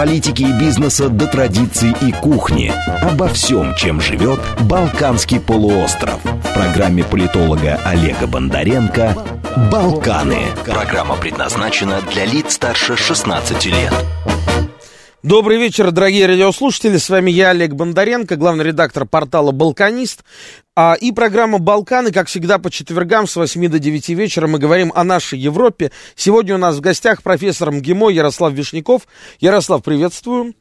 Политики и бизнеса до традиций и кухни. Обо всем, чем живет Балканский полуостров. В программе политолога Олега Бондаренко «Балканы». Программа предназначена для лиц старше 16 лет. Добрый вечер, дорогие радиослушатели. С вами я, Олег Бондаренко, главный редактор портала «Балканист». А, и программа «Балканы», как всегда, по четвергам с 8 до 9 вечера мы говорим о нашей Европе. Сегодня у нас в гостях профессор МГИМО Ярослав Вишняков. Ярослав, приветствую.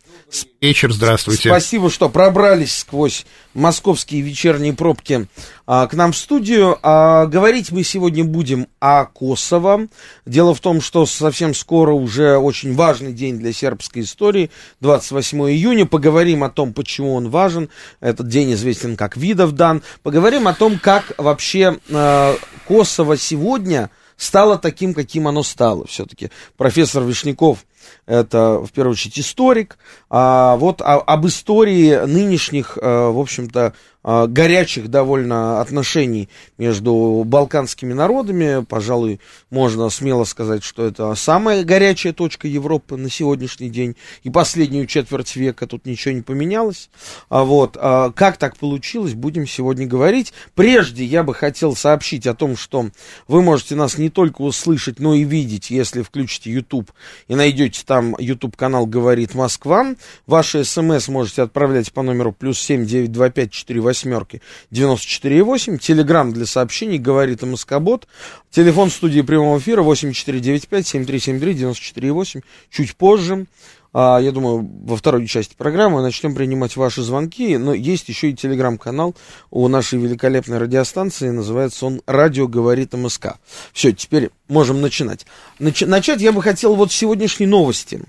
Вечер, здравствуйте. Спасибо, что пробрались сквозь московские вечерние пробки а, к нам в студию. А, говорить мы сегодня будем о Косово. Дело в том, что совсем скоро уже очень важный день для сербской истории, 28 июня. Поговорим о том, почему он важен. Этот день известен как Видовдан. Поговорим о том, как вообще а, Косово сегодня стало таким, каким оно стало. Все-таки профессор Вишняков это в первую очередь историк, а вот а, об истории нынешних, а, в общем-то, горячих довольно отношений между балканскими народами. Пожалуй, можно смело сказать, что это самая горячая точка Европы на сегодняшний день. И последнюю четверть века тут ничего не поменялось. А вот, а как так получилось, будем сегодня говорить. Прежде я бы хотел сообщить о том, что вы можете нас не только услышать, но и видеть, если включите YouTube и найдете там YouTube-канал «Говорит Москва». Ваши смс можете отправлять по номеру плюс семь девять два пять четыре восьмерки 94,8. Телеграмм для сообщений говорит МСК-бот. Телефон студии прямого эфира 8495-7373-94,8. Чуть позже. А, я думаю, во второй части программы начнем принимать ваши звонки, но есть еще и телеграм-канал у нашей великолепной радиостанции, называется он «Радио говорит МСК». Все, теперь можем начинать. Нач- начать я бы хотел вот с сегодняшней новости.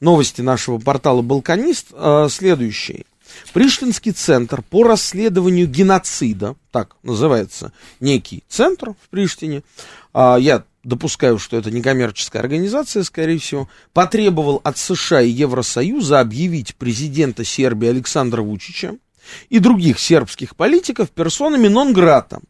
Новости нашего портала «Балканист» э, следующие. Приштинский центр по расследованию геноцида, так называется некий центр в Приштине, а, я допускаю, что это некоммерческая организация, скорее всего, потребовал от США и Евросоюза объявить президента Сербии Александра Вучича и других сербских политиков персонами нон-грата,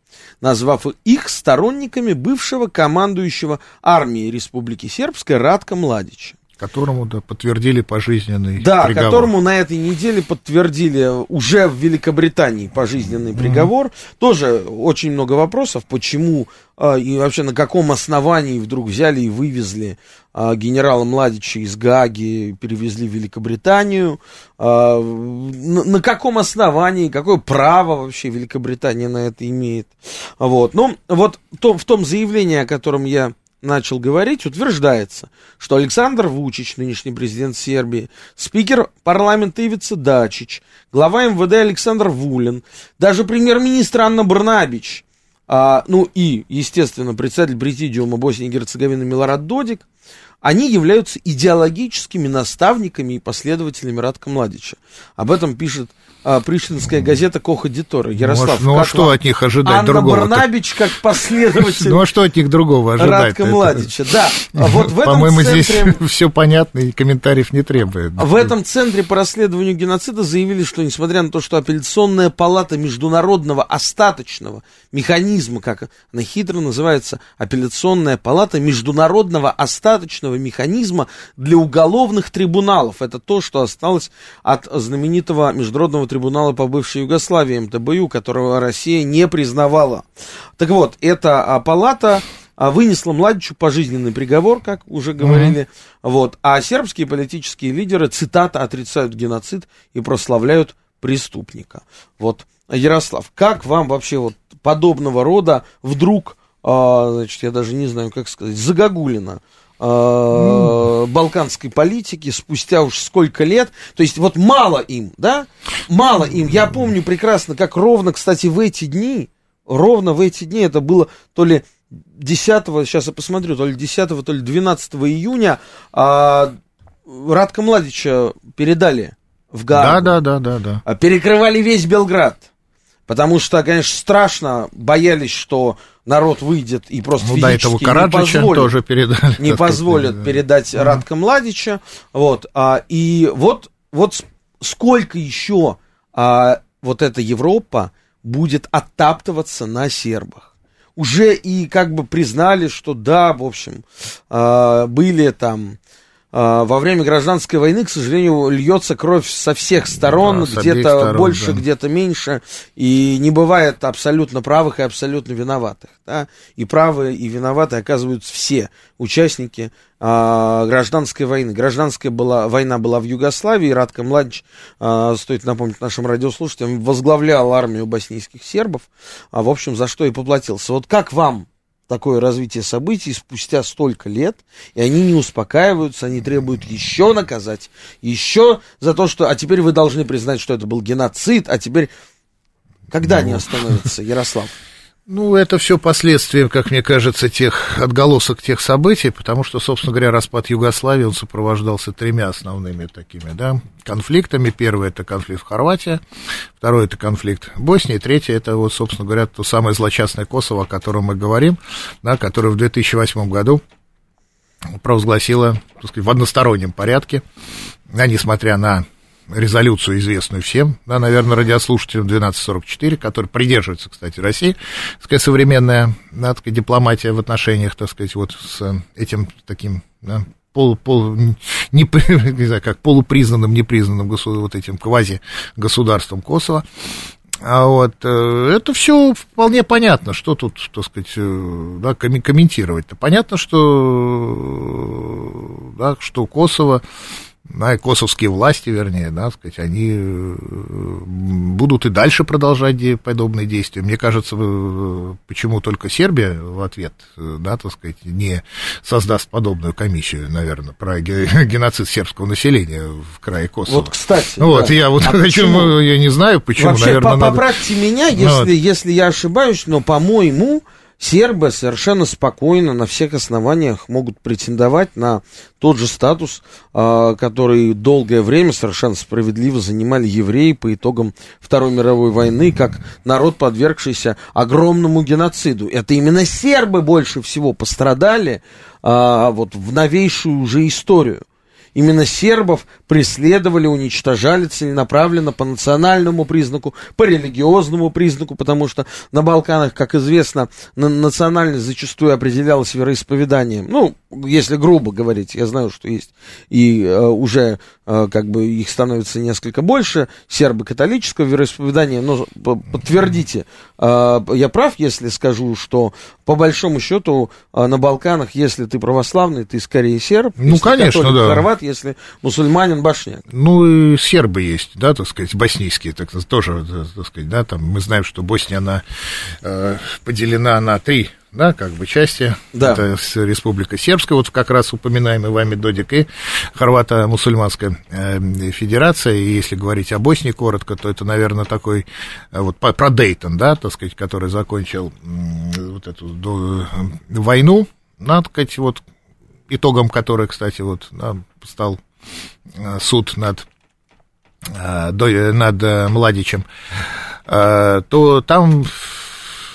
назвав их сторонниками бывшего командующего армией Республики Сербской Радка Младича. Которому да, подтвердили пожизненный да, приговор. которому на этой неделе подтвердили уже в Великобритании пожизненный приговор. Mm-hmm. Тоже очень много вопросов, почему а, и вообще на каком основании вдруг взяли и вывезли а, генерала Младича из Гаги, перевезли в Великобританию. А, на, на каком основании, какое право вообще Великобритания на это имеет. Вот. Ну, вот то, в том заявлении, о котором я начал говорить, утверждается, что Александр Вучич, нынешний президент Сербии, спикер парламента Ивица Дачич, глава МВД Александр Вулин, даже премьер-министр Анна Барнабич, а, ну и, естественно, председатель президиума Боснии и Герцеговины Милорад Додик, они являются идеологическими наставниками и последователями Радка Младича. Об этом пишет а, приштинская газета Коха Дитора. Ярослав, ну, а что вам? от них ожидать Анна другого? Барнабич как последователь Ну а что от них другого ожидать? Радка Младича, да. А вот в этом По-моему, здесь все понятно и комментариев не требует. В этом центре по расследованию геноцида заявили, что несмотря на то, что апелляционная палата международного остаточного механизма, как она хитро называется, апелляционная палата международного остаточного механизма для уголовных трибуналов. Это то, что осталось от знаменитого международного трибунала по бывшей Югославии, МТБЮ, которого Россия не признавала. Так вот, эта палата вынесла Младичу пожизненный приговор, как уже говорили. Mm-hmm. Вот. А сербские политические лидеры, цитата, отрицают геноцид и прославляют преступника. Вот, Ярослав, как вам вообще вот подобного рода вдруг, а, значит, я даже не знаю, как сказать, загогулина mm. Балканской политики спустя уж сколько лет. То есть вот мало им, да? Мало им. Я помню прекрасно, как ровно, кстати, в эти дни, ровно в эти дни, это было то ли 10, сейчас я посмотрю, то ли 10, то ли 12 июня а, Радка Младича передали в Гаагу. Да, да, да, да, да. Перекрывали весь Белград Потому что, конечно, страшно, боялись, что народ выйдет и просто ну, физически до этого не позволит, тоже передали, не позволит сказать, передать да. Радко Младича. Вот, а, и вот, вот сколько еще а, вот эта Европа будет оттаптываться на сербах. Уже и как бы признали, что да, в общем, а, были там во время гражданской войны, к сожалению, льется кровь со всех сторон, да, где-то больше, да. где-то меньше, и не бывает абсолютно правых и абсолютно виноватых. Да? И правые, и виноватые оказываются все участники а, гражданской войны. Гражданская была, война была в Югославии, Радко Младич, а, стоит напомнить нашим радиослушателям, возглавлял армию боснийских сербов, а, в общем, за что и поплатился. Вот как вам такое развитие событий спустя столько лет, и они не успокаиваются, они требуют еще наказать, еще за то, что, а теперь вы должны признать, что это был геноцид, а теперь когда ну... они остановятся, Ярослав? Ну, это все последствия, как мне кажется, тех отголосок тех событий, потому что, собственно говоря, распад Югославии, он сопровождался тремя основными такими, да, конфликтами. Первый – это конфликт в Хорватии, второй – это конфликт в Боснии, третий – это, вот, собственно говоря, то самое злочастное Косово, о котором мы говорим, да, которое в 2008 году провозгласила, так сказать, в одностороннем порядке, а несмотря на резолюцию, известную всем, да, наверное, радиослушателям 1244, который придерживается, кстати, России, так сказать, современная, да, так дипломатия в отношениях, так сказать, вот с этим таким, да, пол, пол, не, не знаю, как полупризнанным, непризнанным вот этим квази-государством Косово. А вот э, это все вполне понятно, что тут, так сказать, э, да, комментировать-то. Понятно, что, да, что Косово да, косовские власти, вернее, да, сказать, они э, будут и дальше продолжать подобные действия. Мне кажется, э, почему только Сербия в ответ, э, да, так сказать, не создаст подобную комиссию, наверное, про геноцид сербского населения в крае Косово. Вот, кстати. Вот, да. я вот а почему? я не знаю, почему, Вообще, наверное, по надо... поправьте меня, если, ну, вот. если я ошибаюсь, но, по-моему, сербы совершенно спокойно на всех основаниях могут претендовать на тот же статус, а, который долгое время совершенно справедливо занимали евреи по итогам Второй мировой войны, как народ, подвергшийся огромному геноциду. Это именно сербы больше всего пострадали а, вот, в новейшую уже историю. Именно сербов преследовали, уничтожали целенаправленно по национальному признаку, по религиозному признаку, потому что на Балканах, как известно, национальность зачастую определялась вероисповеданием. Ну, если грубо говорить, я знаю, что есть и э, уже э, как бы их становится несколько больше, сербы католического вероисповедания, но подтвердите, э, я прав, если скажу, что по большому счету э, на Балканах, если ты православный, ты скорее серб, ну, конечно, католик, да. хорват, если мусульманин, башняк. Ну, и сербы есть, да, так сказать, боснийские, так, тоже, так сказать, да, там мы знаем, что Босния, она э, поделена на три да, как бы части. Да. Это Республика Сербская, вот как раз упоминаемый вами Додик, и Хорвато-Мусульманская э, Федерация. И если говорить о Боснии коротко, то это, наверное, такой, э, вот про Дейтон, да, так сказать, который закончил вот эту войну, надо сказать, вот итогом которой, кстати, вот да, стал э, суд над, над Младичем, то там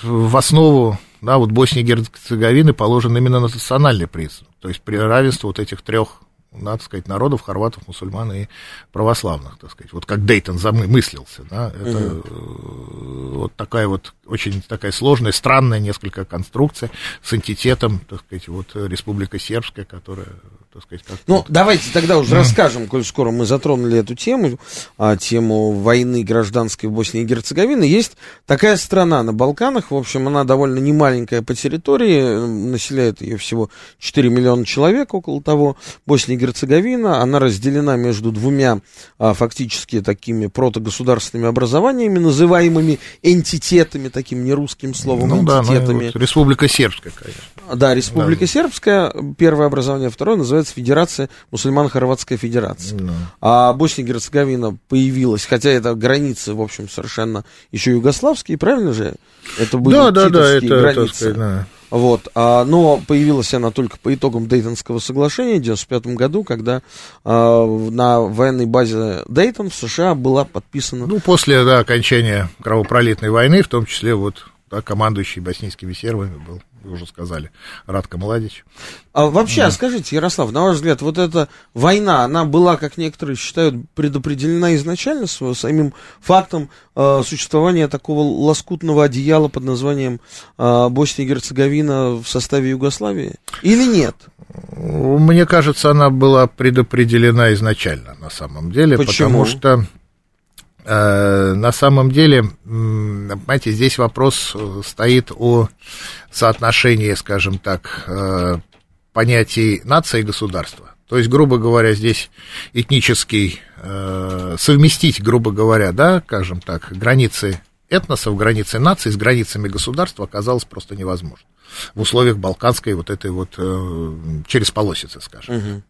в основу да, вот Боснии и Герцеговины положен именно национальный приз, то есть при равенстве вот этих трех надо сказать, народов, хорватов, мусульман и православных, так сказать. Вот как Дейтон замыслился, да, это угу. вот такая вот очень такая сложная, странная несколько конструкция с антитетом, так сказать, вот Республика Сербская, которая так сказать, как Ну, давайте тогда уже расскажем, коль скоро мы затронули эту тему, а, тему войны гражданской в Боснии и Герцеговине. Есть такая страна на Балканах, в общем, она довольно немаленькая по территории, населяет ее всего 4 миллиона человек, около того, Босния и Герцеговина. Она разделена между двумя а, фактически такими протогосударственными образованиями, называемыми энтитетами, таким нерусским словом, ну, энтитетами. Да, ну, вот Республика Сербская, конечно. Да, Республика да. Сербская, первое образование, второе называется Федерация, мусульман-хорватская федерация. Да. А Босния и Герцеговина появилась, хотя это границы, в общем, совершенно еще югославские, правильно же? Это были да, да, да, это, границы. Сказать, да. Вот, а, но появилась она только по итогам Дейтонского соглашения в 1995 году, когда а, на военной базе Дейтон в США была подписана... Ну, после да, окончания кровопролитной войны, в том числе вот да, командующий боснийскими сербами был вы уже сказали, Радко Младич. А вообще, да. скажите, Ярослав, на ваш взгляд, вот эта война, она была, как некоторые считают, предопределена изначально самим фактом э, существования такого лоскутного одеяла под названием э, Босния и Герцеговина в составе Югославии? Или нет? Мне кажется, она была предопределена изначально, на самом деле, Почему? потому что на самом деле, понимаете, здесь вопрос э, стоит о соотношении, скажем так, э, понятий нации и государства. То есть, грубо говоря, здесь этнический, совместить, грубо говоря, да, скажем так, границы этносов, границы наций с границами государства оказалось просто невозможно в условиях балканской вот этой вот э, через полосицы, скажем. Угу.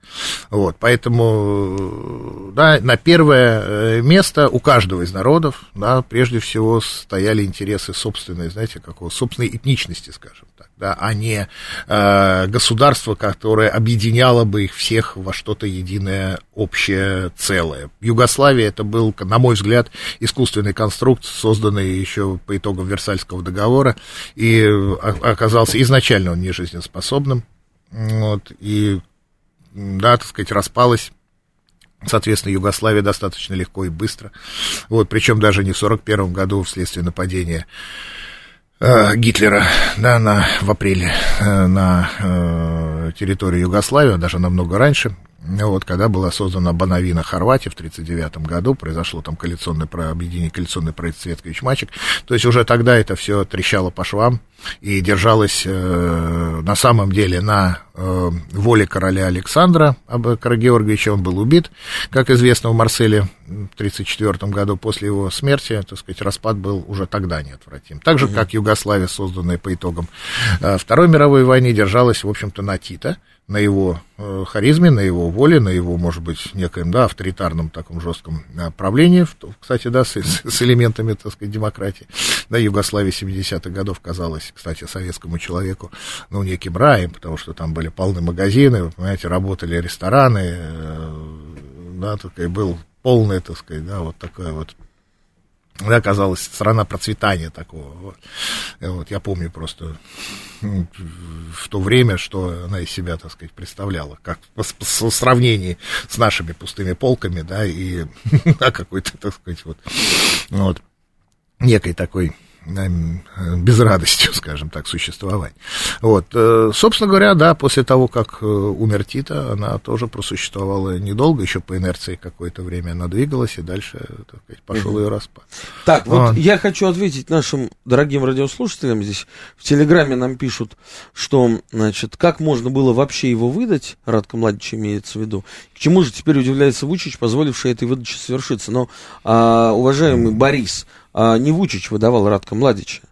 Вот, поэтому, да, на первое э, место у каждого из народов, да, прежде всего стояли интересы собственной, знаете, какого, собственной этничности, скажем да, а не э, государство, которое объединяло бы их всех во что-то единое, общее, целое. Югославия это был, на мой взгляд, искусственный конструкт, созданный еще по итогам Версальского договора, и оказался оказался изначально он не жизнеспособным, вот, и, да, так сказать, распалась Соответственно, Югославия достаточно легко и быстро. Вот, причем даже не в 1941 году вследствие нападения э, Гитлера да, на, в апреле э, на э, территорию Югославии, даже намного раньше. Вот, когда была создана Бановина Хорватия в 1939 году, произошло там коалиционное объединение, коалиционный проект Светкович Мачек. То есть уже тогда это все трещало по швам и держалось э, на самом деле на э, воле короля Александра Абакара Георгиевича. Он был убит, как известно, в Марселе в 1934 году. После его смерти, так сказать, распад был уже тогда неотвратим. Так же, как Югославия, созданная по итогам э, Второй мировой войны, держалась, в общем-то, на Тита на его э, харизме, на его воле, на его, может быть, некоем, да, авторитарном таком жестком э, правлении, кстати, да, с, с элементами, так сказать, демократии. Да, Югославия 70-х годов казалась, кстати, советскому человеку, ну, неким раем, потому что там были полны магазины, вы понимаете, работали рестораны, э, да, такой был полный, так сказать, да, вот такая вот да, казалось, страна процветания такого. Вот. вот я помню просто в то время, что она из себя, так сказать, представляла, как в сравнении с нашими пустыми полками, да, и да, какой-то, так сказать, вот, вот некой такой без радостью, скажем так, существовать. Вот, э, собственно говоря, да, после того, как э, умер Тита, она тоже просуществовала недолго, еще по инерции какое-то время она двигалась, и дальше, так сказать, пошел угу. ее распад. Так, вот а. я хочу ответить нашим дорогим радиослушателям, здесь в Телеграме нам пишут, что, значит, как можно было вообще его выдать, Радко Младич имеется в виду, к чему же теперь удивляется Вучич, позволивший этой выдаче совершиться. Но, а, уважаемый Борис, не Вучич выдавал Радко Младича,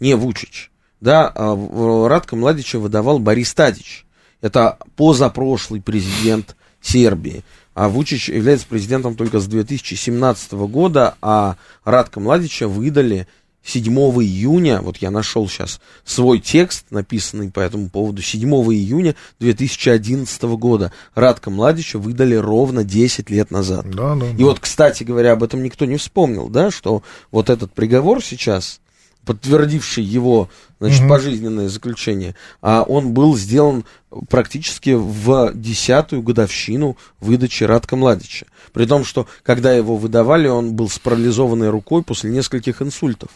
не Вучич, да, а Радко Младича выдавал Борис Тадич. Это позапрошлый президент Сербии. А Вучич является президентом только с 2017 года, а Радко Младича выдали 7 июня, вот я нашел сейчас свой текст, написанный по этому поводу, 7 июня 2011 года Радко Младича выдали ровно 10 лет назад. Да, да, И да. вот, кстати говоря, об этом никто не вспомнил, да, что вот этот приговор сейчас, подтвердивший его, значит, угу. пожизненное заключение, а он был сделан практически в десятую годовщину выдачи Радка Младича. При том, что когда его выдавали, он был с парализованной рукой после нескольких инсультов.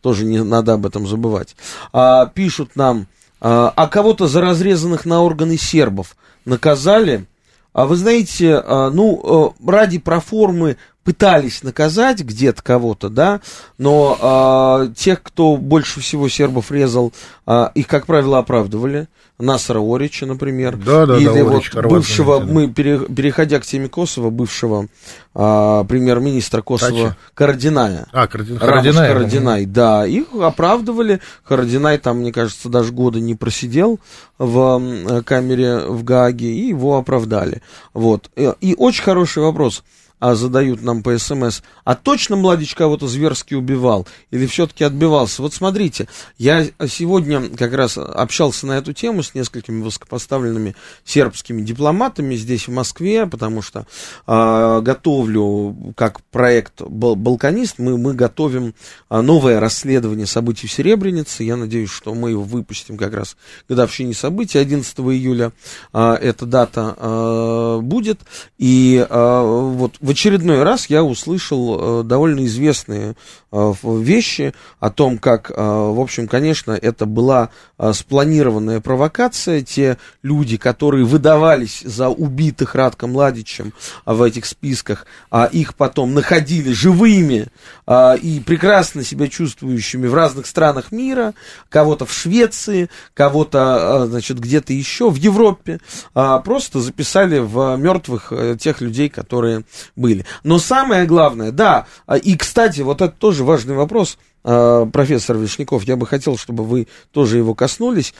Тоже не надо об этом забывать. А, пишут нам, а, а кого-то за разрезанных на органы сербов наказали. А вы знаете, а, ну, а, ради проформы пытались наказать где-то кого-то, да, но а, тех, кто больше всего сербов резал, а, их, как правило, оправдывали. Насара Орича, например. Да, да, Или да, вот Орич, бывшего, мы, переходя к теме Косово, бывшего а, премьер-министра Косово Тачи. Карадиная. А, Карадин, Карадинай. Карадинай, да. Их оправдывали. Карадинай там, мне кажется, даже года не просидел в камере в Гааге, и его оправдали. Вот. И очень хороший вопрос. А, задают нам по СМС, а точно Младич кого-то зверски убивал или все-таки отбивался? Вот смотрите, я сегодня как раз общался на эту тему с несколькими высокопоставленными сербскими дипломатами здесь, в Москве, потому что э, готовлю, как проект «Балканист», мы, мы готовим новое расследование событий в Серебрянице. Я надеюсь, что мы его выпустим как раз годовщине событий, 11 июля э, эта дата э, будет. И э, вот в очередной раз я услышал э, довольно известные э, вещи о том, как, э, в общем, конечно, это была спланированная провокация. Те люди, которые выдавались за убитых Радком Младичем э, в этих списках, а их потом находили живыми э, и прекрасно себя чувствующими в разных странах мира, кого-то в Швеции, кого-то, значит, где-то еще в Европе, просто записали в мертвых э, тех людей, которые были. Но самое главное, да, а, и, кстати, вот это тоже важный вопрос, а, профессор Вишняков, я бы хотел, чтобы вы тоже его коснулись.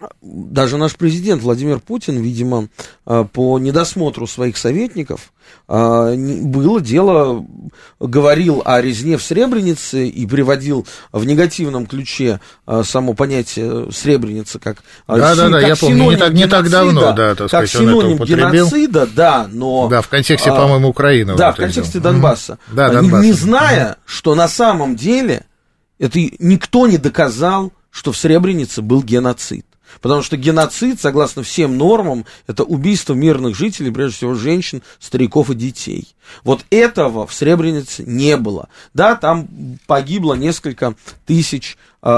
А, даже наш президент Владимир Путин, видимо, по недосмотру своих советников, а, было дело, говорил о резне в Сребренице и приводил в негативном ключе а, само понятие Сребреница как, а, да, си, да, да, как я помню, не так, не так давно, да, так как сказать, синоним геноцида, да, но... Да, в контексте, по-моему, Украины. Да, в контексте Донбасса. Mm-hmm. Да, Донбасса. Не, не зная, что на самом деле это никто не доказал, что в Сребренице был геноцид. Потому что геноцид, согласно всем нормам, это убийство мирных жителей, прежде всего женщин, стариков и детей. Вот этого в Сребренице не было. Да, там погибло несколько тысяч, э,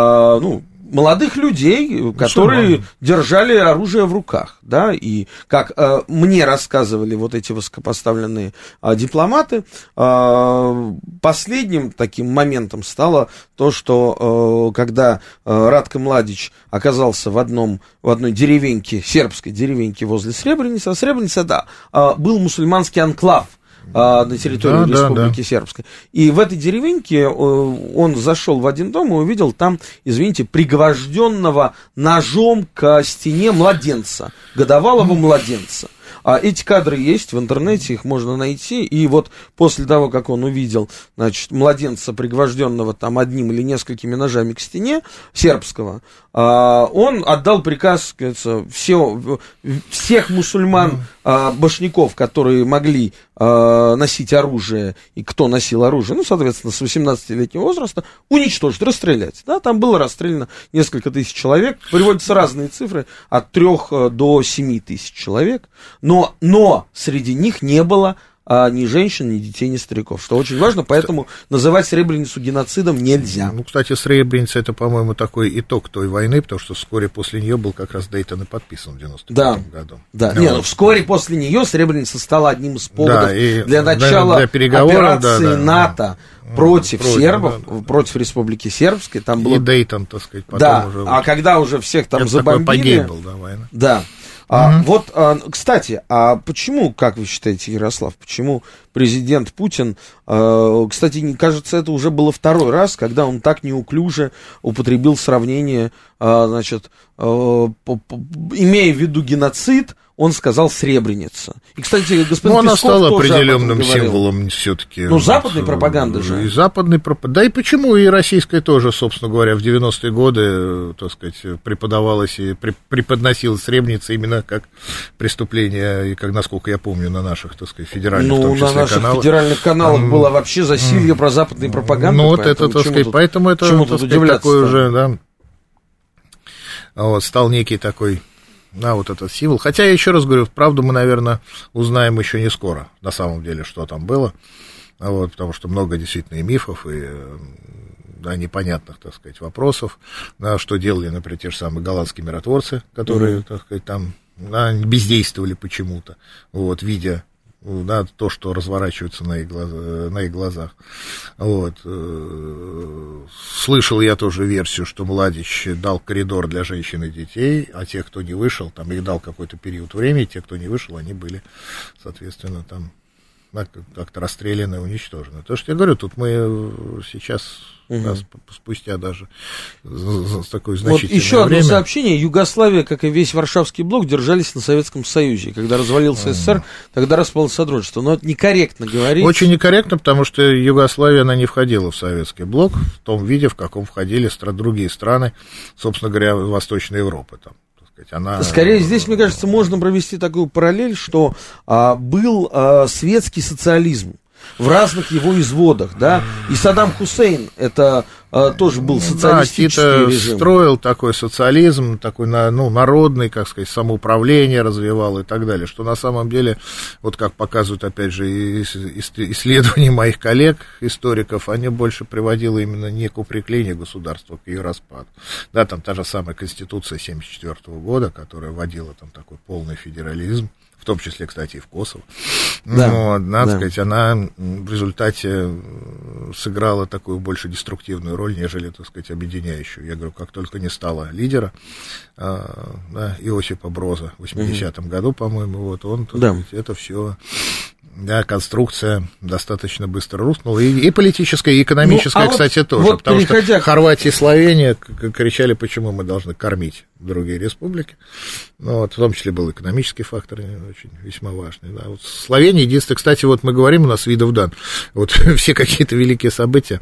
ну, молодых людей, которые ну, держали оружие в руках, да, и как э, мне рассказывали вот эти высокопоставленные э, дипломаты, э, последним таким моментом стало то, что э, когда э, Радко Младич оказался в одном в одной деревеньке, сербской деревеньке возле Сребреницы, а Сребреница, да, э, был мусульманский анклав, а, на территории да, Республики да, да. Сербской. И в этой деревеньке э, он зашел в один дом и увидел там, извините, пригвожденного ножом к стене младенца, годовалого младенца. А эти кадры есть в интернете, их можно найти. И вот после того, как он увидел, значит, младенца, пригвожденного там одним или несколькими ножами к стене, сербского, а, он отдал приказ, кажется, все, всех мусульман, а, башняков, которые могли а, носить оружие, и кто носил оружие, ну, соответственно, с 18-летнего возраста, уничтожить, расстрелять. Да, там было расстреляно несколько тысяч человек, приводятся разные цифры, от 3 до 7 тысяч человек, но, но среди них не было а ни женщин, ни детей, ни стариков, что очень важно, поэтому называть Сребреницу геноцидом нельзя. Ну, кстати, Сребреница это, по-моему, такой итог той войны, потому что вскоре после нее был как раз Дейтон и подписан в 95 да, году. Да, ну, не, ну, вскоре после нее Сребреница стала одним из поводов да, и для начала для переговоров, операции да, да, НАТО. Да против, против сербов, да, да. против Республики Сербской. Там было... И Дейтон, так сказать, потом да, уже... а когда уже всех там Это забомбили... Такой был, да, война. Да, а, угу. Вот, а, кстати, а почему, как вы считаете, Ярослав, почему президент Путин, кстати, кажется, это уже было второй раз, когда он так неуклюже употребил сравнение, а, значит, а, имея в виду геноцид, он сказал Сребреница. И, кстати, господин Ну, она Песков стала определенным символом все-таки. Ну, западной пропаганды же. И западной пропаганды. Да и почему и российская тоже, собственно говоря, в 90-е годы, так сказать, преподавалась и преподносилась Сребреница именно как преступление, и как, насколько я помню, на наших, так сказать, федеральных, ну, в том числе, на наших каналах. федеральных каналах Было вообще засилье про западной пропаганды. Ну, вот это, так сказать, поэтому это, так сказать, такой уже, да, вот, стал некий такой да, вот этот символ. Хотя, я еще раз говорю, правду мы, наверное, узнаем еще не скоро, на самом деле, что там было. Вот, потому что много действительно и мифов, и да, непонятных, так сказать, вопросов, да, что делали, например, те же самые голландские миротворцы, которые, mm-hmm. так сказать, там да, бездействовали почему-то, вот, видя да, то, что разворачивается на их, глаз, на их глазах. Вот. Э, слышал я тоже версию, что Младич дал коридор для женщин и детей, а те, кто не вышел, там их дал какой-то период времени, те, кто не вышел, они были, соответственно, там как-то расстреляны, уничтожены. То, что я говорю, тут мы сейчас угу. раз спустя даже с такой значительное вот еще время. одно сообщение. Югославия, как и весь Варшавский блок, держались на Советском Союзе. Когда развалился угу. СССР, тогда распалось Содружество. Но это некорректно говорить. Очень некорректно, потому что Югославия, она не входила в Советский блок в том виде, в каком входили другие страны, собственно говоря, Восточной Европы. Там она... Скорее, здесь, мне кажется, можно провести такую параллель, что а, был а, светский социализм в разных его изводах, да, и Саддам Хусейн, это э, тоже был социалистический да, режим. строил такой социализм, такой, ну, народный, как сказать, самоуправление развивал и так далее, что на самом деле, вот как показывают, опять же, исследования моих коллег, историков, они больше приводило именно не к укреплению государства, к ее распаду. Да, там та же самая Конституция 1974 года, которая вводила там такой полный федерализм, в том числе, кстати, и в Косово. Да, Но, надо да. сказать, она в результате сыграла такую больше деструктивную роль, нежели, так сказать, объединяющую. Я говорю, как только не стало лидера, а, да, Иосипа Броза в 80-м угу. году, по-моему, вот он, так да. сказать, это все да, конструкция достаточно быстро рухнула. И, и политическая, и экономическая, ну, а кстати, вот, тоже. Вот потому что Хорватия и Словения кричали, почему мы должны кормить другие республики. Ну, вот, в том числе был экономический фактор очень весьма важный. Да. Вот Словения единственное, кстати, вот мы говорим, у нас Видовдан. Вот все какие-то великие события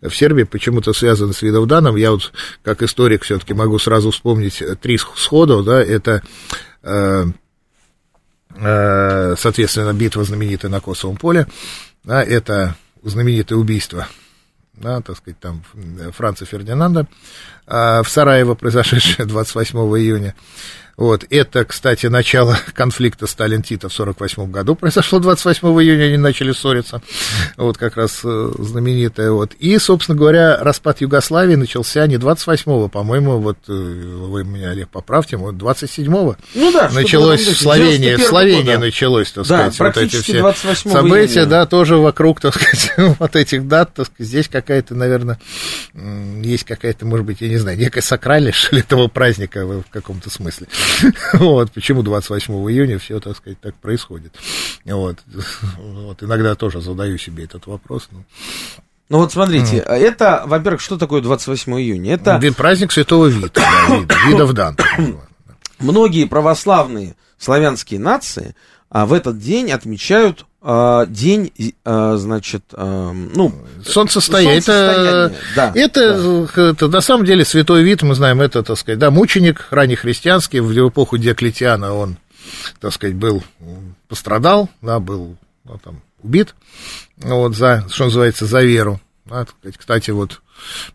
в Сербии почему-то связаны с Видовданом. Я вот, как историк, все-таки могу сразу вспомнить три схода, да, это э, Э, соответственно, битва знаменитая на Косовом поле, да, это знаменитое убийство, да, так сказать, там Франца Фердинанда. э, в Сараево, произошедшее 28 июня. Вот. Это, кстати, начало конфликта Сталин-Тита в 1948 году произошло 28 июня, они начали ссориться, вот как раз э, знаменитая. Вот. И, собственно говоря, распад Югославии начался не 28-го, по-моему, вот э, вы меня, Олег, поправьте, вот 27-го ну, да, началось в Словении, в Словении началось, так да, сказать, вот эти все события, июня. да, тоже вокруг, так сказать, вот этих дат, так сказать, здесь какая-то, наверное, есть какая-то, может быть, я не знаю, некая сакральность, что ли, этого праздника в каком-то смысле. Вот, почему 28 июня все, так сказать, так происходит. Вот, вот иногда тоже задаю себе этот вопрос. Ну, ну вот смотрите, mm. это, во-первых, что такое 28 июня? Это праздник Святого Вида, да, вида видов Дан. Многие православные славянские нации а, в этот день отмечают день, а, значит, а, ну... Солнцестояние. Это, да, это, да. это, на самом деле, святой вид, мы знаем, это, так сказать, да, мученик раннехристианский, в эпоху Диоклетиана он, так сказать, был, пострадал, да, был ну, там, убит, вот, за, что называется, за веру. Да, кстати, вот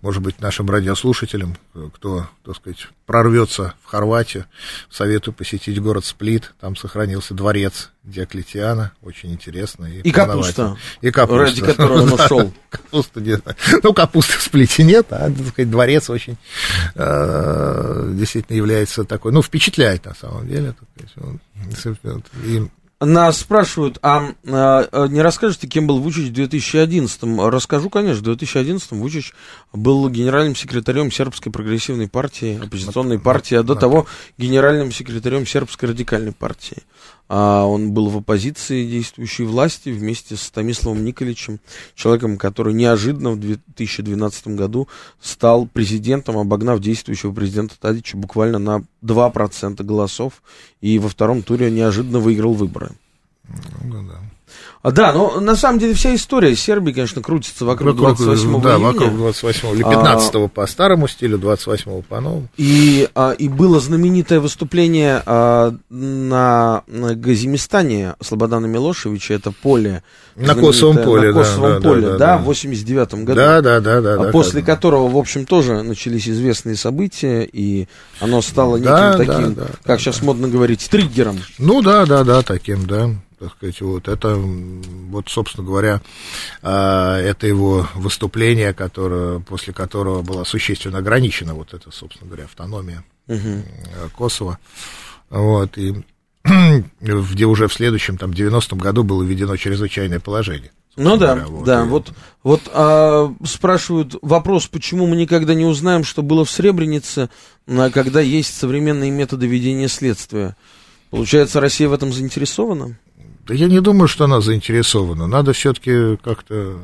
может быть, нашим радиослушателям, кто, так сказать, прорвется в Хорватию, советую посетить город Сплит. Там сохранился дворец Диоклетиана, очень интересно. И, и капуста. И капуста. Ради которой он ушел. Капуста, не Ну, капусты в Сплите нет, а, так сказать, дворец очень э, действительно является такой, ну, впечатляет на самом деле. И нас спрашивают, а, а не расскажете, кем был Вучич в 2011-м? Расскажу, конечно, в 2011-м Вучич был генеральным секретарем Сербской прогрессивной партии, оппозиционной партии, а до того генеральным секретарем Сербской радикальной партии. А он был в оппозиции действующей власти вместе с Томиславом Николичем, человеком, который неожиданно в 2012 году стал президентом, обогнав действующего президента Тадича буквально на 2% голосов, и во втором туре неожиданно выиграл выборы. Ну, да. А, да, но на самом деле вся история Сербии, конечно, крутится вокруг, вокруг 28 да, июня. вокруг 28 или 15 а, по старому стилю, 28 по новому. И, а, и было знаменитое выступление а, на, на Газимистане Слободана Милошевича, это поле. На Косовом поле, на Косовом да, поле, да, да, да, в 89 году. Да, да, да, да. А после да, которого, в общем, тоже начались известные события, и оно стало неким да, таким, да, да, как да, сейчас да. модно говорить, триггером. Ну да, да, да, таким, да так сказать, вот это, вот, собственно говоря, а, это его выступление, которое, после которого была существенно ограничена вот эта, собственно говоря, автономия угу. Косово, вот, и где уже в следующем, там, 90-м году было введено чрезвычайное положение. Ну да, говоря, вот, да, и... вот, вот а, спрашивают вопрос, почему мы никогда не узнаем, что было в Сребренице, когда есть современные методы ведения следствия. Получается, Россия в этом заинтересована? Да я не думаю, что она заинтересована. Надо все-таки как-то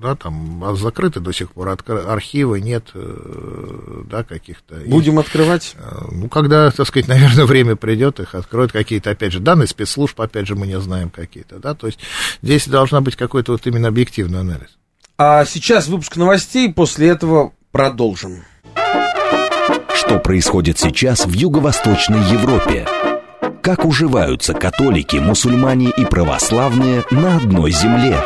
да, там а закрыты до сих пор архивы, нет, э, да, каких-то. Будем открывать? Э, ну, когда, так сказать, наверное, время придет, их откроют какие-то, опять же, данные спецслужб, опять же, мы не знаем какие-то, да, то есть здесь должна быть какой-то вот именно объективный анализ. А сейчас выпуск новостей, после этого продолжим. Что происходит сейчас в Юго-Восточной Европе? Как уживаются католики, мусульмане и православные на одной земле?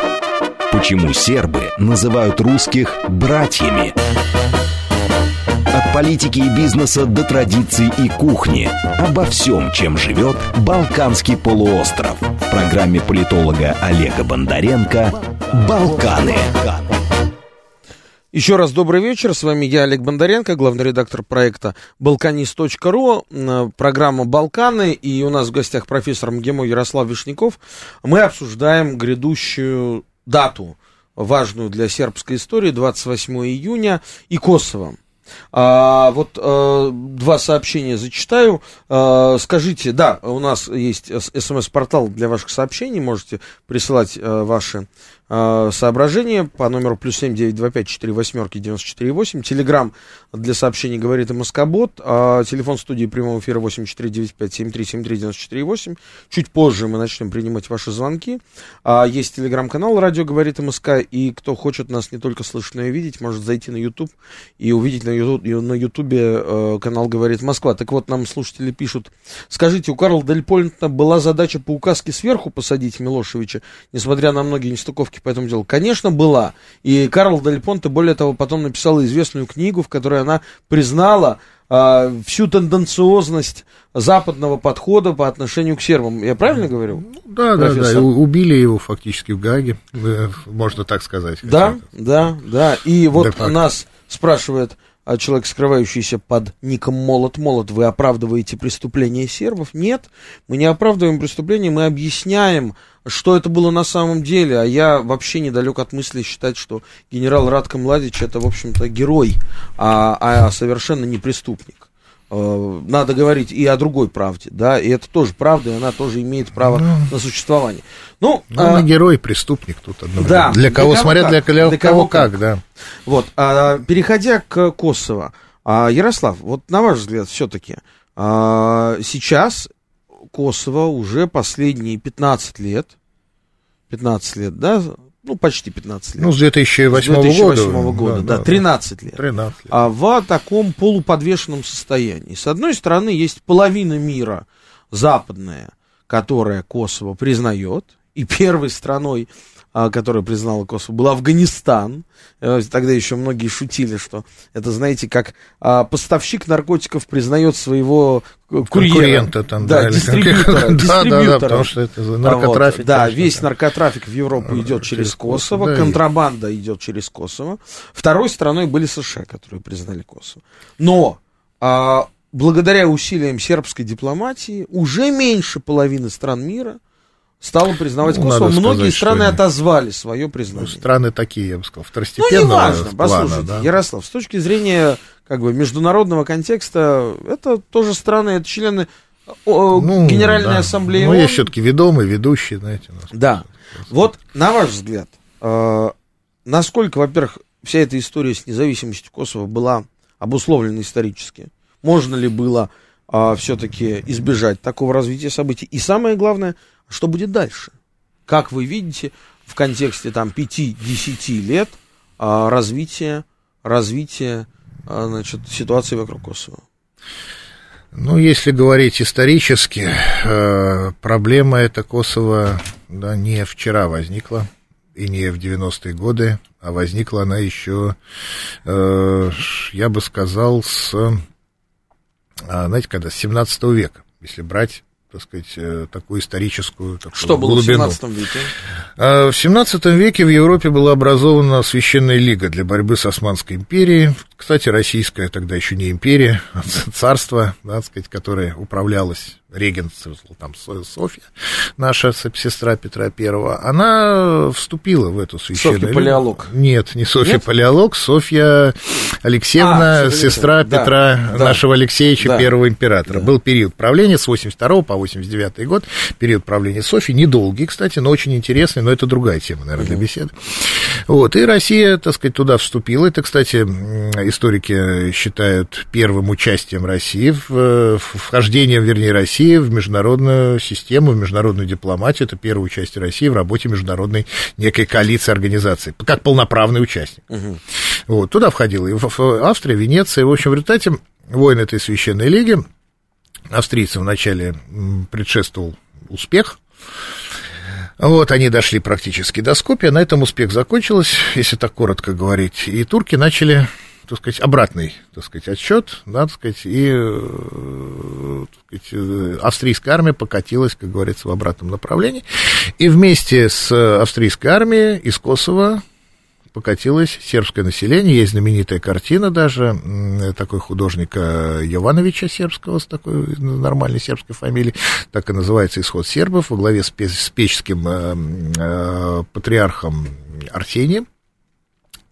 Почему сербы называют русских братьями? От политики и бизнеса до традиций и кухни. Обо всем, чем живет Балканский полуостров. В программе политолога Олега Бондаренко «Балканы». Еще раз добрый вечер. С вами я, Олег Бондаренко, главный редактор проекта «Балканист.ру», программа «Балканы». И у нас в гостях профессор МГИМО Ярослав Вишняков. Мы обсуждаем грядущую дату, важную для сербской истории, 28 июня, и Косово. А, вот а, два сообщения зачитаю. А, скажите, да, у нас есть смс-портал для ваших сообщений, можете присылать а, ваши а, соображения по номеру плюс семь девять два пять четыре восьмерки девяносто четыре восемь. Телеграмм для сообщений говорит и Москобот. А телефон студии прямого эфира восемь четыре девять пять семь три семь три девяносто четыре восемь. Чуть позже мы начнем принимать ваши звонки. А, есть телеграм-канал «Радио говорит МСК», и кто хочет нас не только слышать, но и видеть, может зайти на YouTube и увидеть на YouTube, на YouTube э, канал «Говорит Москва». Так вот, нам слушатели пишут, скажите, у Карла Дель Польнта была задача по указке сверху посадить Милошевича, несмотря на многие нестыковки по этому делу? Конечно, была. И Карл Дель Понте, более того, потом написала известную книгу, в которой она признала э, всю тенденциозность западного подхода по отношению к сербам. Я правильно говорю? Ну, да, профессор? да, да. Убили его фактически в Гаге, э, можно так сказать. Да, да, да. И вот нас спрашивает а человек, скрывающийся под ником Молот Молот, вы оправдываете преступления сербов? Нет, мы не оправдываем преступления, мы объясняем что это было на самом деле, а я вообще недалек от мысли считать, что генерал Радко Младич это, в общем-то, герой, а, а совершенно не преступник. Э, надо говорить и о другой правде, да, и это тоже правда, и она тоже имеет право ну, на существование. Ну, ну а, герой, преступник тут одновременно. Да, для кого, для смотря для, для, для кого как, как, да. Вот, а, переходя к Косово, а, Ярослав, вот на ваш взгляд, все-таки а, сейчас Косово уже последние 15 лет, 15 лет, да, ну, почти 15 лет. Ну, с 2008, с 2008 года. года, да, да, 13 лет. 13 лет. А в таком полуподвешенном состоянии. С одной стороны, есть половина мира западная, которая Косово признает, и первой страной, а, которая признала Косово, был Афганистан. Э, тогда еще многие шутили, что это, знаете, как а, поставщик наркотиков признает своего курьера. Конкурента там, да, да дистрибьютора, да, да, да, потому что это наркотрафик. Вот, да, весь наркотрафик в Европу идет через Косово, да, контрабанда идет через Косово. Второй страной были США, которые признали Косово. Но а, благодаря усилиям сербской дипломатии уже меньше половины стран мира – стало признавать ну, Косово. Многие сказать, страны отозвали свое признание. Ну, страны такие, я бы сказал, второстепенного Ну, неважно, послушайте, да? Ярослав, с точки зрения как бы международного контекста, это тоже страны, это члены ну, Генеральной да. Ассамблеи Ну, есть все-таки ведомые, ведущие, знаете. У нас да. Вот, на ваш взгляд, э, насколько, во-первых, вся эта история с независимостью Косово была обусловлена исторически? Можно ли было э, все-таки избежать такого развития событий? И самое главное – что будет дальше? Как вы видите в контексте там 5-10 лет а, развития, развития а, значит, ситуации вокруг Косово? Ну, если говорить исторически, э, проблема эта Косово да, не вчера возникла и не в 90-е годы, а возникла она еще, э, я бы сказал, с, а, знаете, когда, с 17 века, если брать так сказать, э, такую историческую такую Что было глубину. в 17 веке? А, в 17 веке в Европе была образована Священная Лига для борьбы с Османской империей. Кстати, российская тогда еще не империя, а царство, да, так сказать, которое управлялось регент, там, Софья, наша сестра Петра Первого, она вступила в эту священную... Софья Палеолог. Нет, не Софья Нет? Палеолог, Софья Алексеевна, А, сестра да, Петра, да. нашего Алексеевича, Да. первого императора. Был период правления с 82 по 89 год, период правления Софьи, недолгий, кстати, но очень интересный, но это другая тема, наверное, для беседы. Вот, и Россия, так сказать, туда вступила. Это, кстати, историки считают первым участием России в, э, вхождением, вернее, России в международную систему, в международную дипломатию. Это первое участие России в работе международной некой коалиции организаций, как полноправный участник. Вот, туда входила и Австрия, Венеция. В общем, в результате войн этой священной лиги австрийцам вначале предшествовал успех. Вот, они дошли практически до Скопья, на этом успех закончился, если так коротко говорить, и турки начали, так сказать, обратный, так сказать, отсчет, да, так сказать, и, э, так сказать, э, австрийская армия покатилась, как говорится, в обратном направлении, и вместе с австрийской армией из Косово покатилось сербское население. Есть знаменитая картина даже такой художника Йовановича сербского с такой нормальной сербской фамилией. Так и называется «Исход сербов» во главе с, пе- с печским э, э, патриархом Арсением.